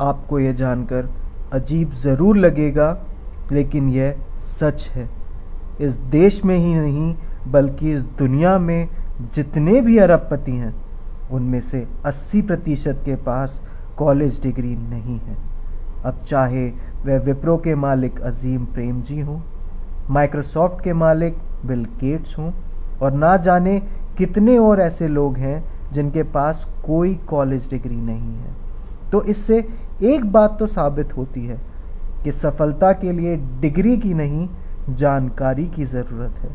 आपको यह जानकर अजीब ज़रूर लगेगा, लेकिन यह सच है। इस देश में ही नहीं, बल्कि इस दुनिया में जितने भी अरबपति हैं, उनमें से 80 प्रतिशत के पास कॉलेज डिग्री नहीं है। अब चाहे वह विप्रो के मालिक अजीम प्रेम जी हों, माइक्रोसॉफ्ट के मालिक बिल गेट्स हों, और ना जाने कितने और ऐसे लोग हैं जिनके पास कोई कॉलेज डिग्री नहीं है। तो इससे एक बात तो साबित होती है कि सफलता के लिए डिग्री की नहीं, जानकारी की ज़रूरत है।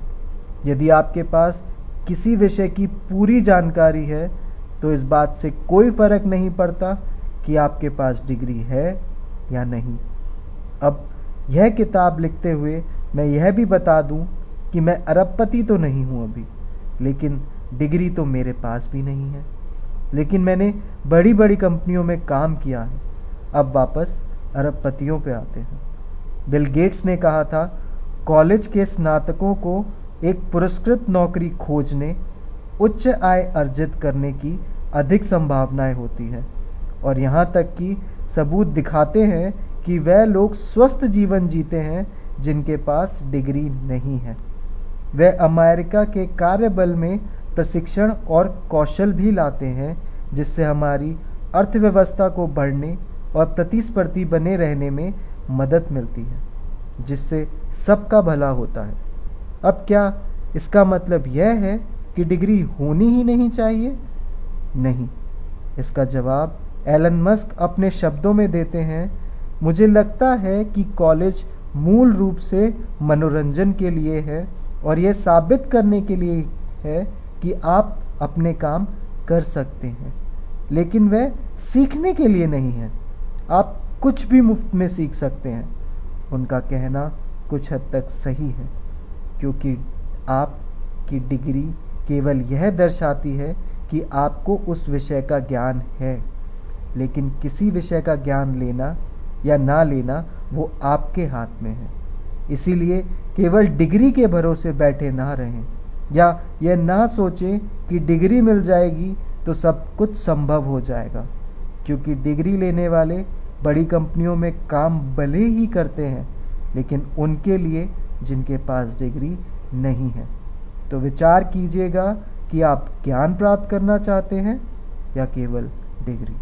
यदि आपके पास किसी विषय की पूरी जानकारी है तो इस बात से कोई फ़र्क नहीं पड़ता कि आपके पास डिग्री है या नहीं। अब यह किताब लिखते हुए मैं यह भी बता दूँ कि मैं अरबपति तो नहीं हूँ अभी, लेकिन डिग्री तो मेरे पास भी नहीं है। लेकिन मैंने बड़ी बड़ी कंपनियों में काम किया है। अब वापस अरबपतियों पे आते हैं। बिल गेट्स ने कहा था, कॉलेज के स्नातकों को एक पुरस्कृत नौकरी खोजने, उच्च आय अर्जित करने की अधिक संभावनाएँ होती है। और यहाँ तक कि सबूत दिखाते हैं कि वह लोग स्वस्थ जीवन जीते हैं जिनके पास डिग्री नहीं है। वह अमेरिका के कार्यबल में प्रशिक्षण और कौशल भी लाते हैं जिससे हमारी अर्थव्यवस्था को बढ़ने और प्रतिस्पर्धी बने रहने में मदद मिलती है, जिससे सबका भला होता है। अब क्या इसका मतलब यह है कि डिग्री होनी ही नहीं चाहिए? नहीं। इसका जवाब एलन मस्क अपने शब्दों में देते हैं, मुझे लगता है कि कॉलेज मूल रूप से मनोरंजन के लिए है और यह साबित करने के लिए है कि आप अपने काम कर सकते हैं। लेकिन वह सीखने के लिए नहीं है। आप कुछ भी मुफ़्त में सीख सकते हैं। उनका कहना कुछ हद तक सही है, क्योंकि आपकी डिग्री केवल यह दर्शाती है कि आपको उस विषय का ज्ञान है। लेकिन किसी विषय का ज्ञान लेना या ना लेना, वो आपके हाथ में है। इसीलिए केवल डिग्री के भरोसे बैठे ना रहें। या यह ना सोचें कि डिग्री मिल जाएगी तो सब कुछ संभव हो जाएगा। क्योंकि डिग्री लेने वाले बड़ी कंपनियों में काम भले ही करते हैं, लेकिन उनके लिए जिनके पास डिग्री नहीं है। तो विचार कीजिएगा कि आप ज्ञान प्राप्त करना चाहते हैं या केवल डिग्री।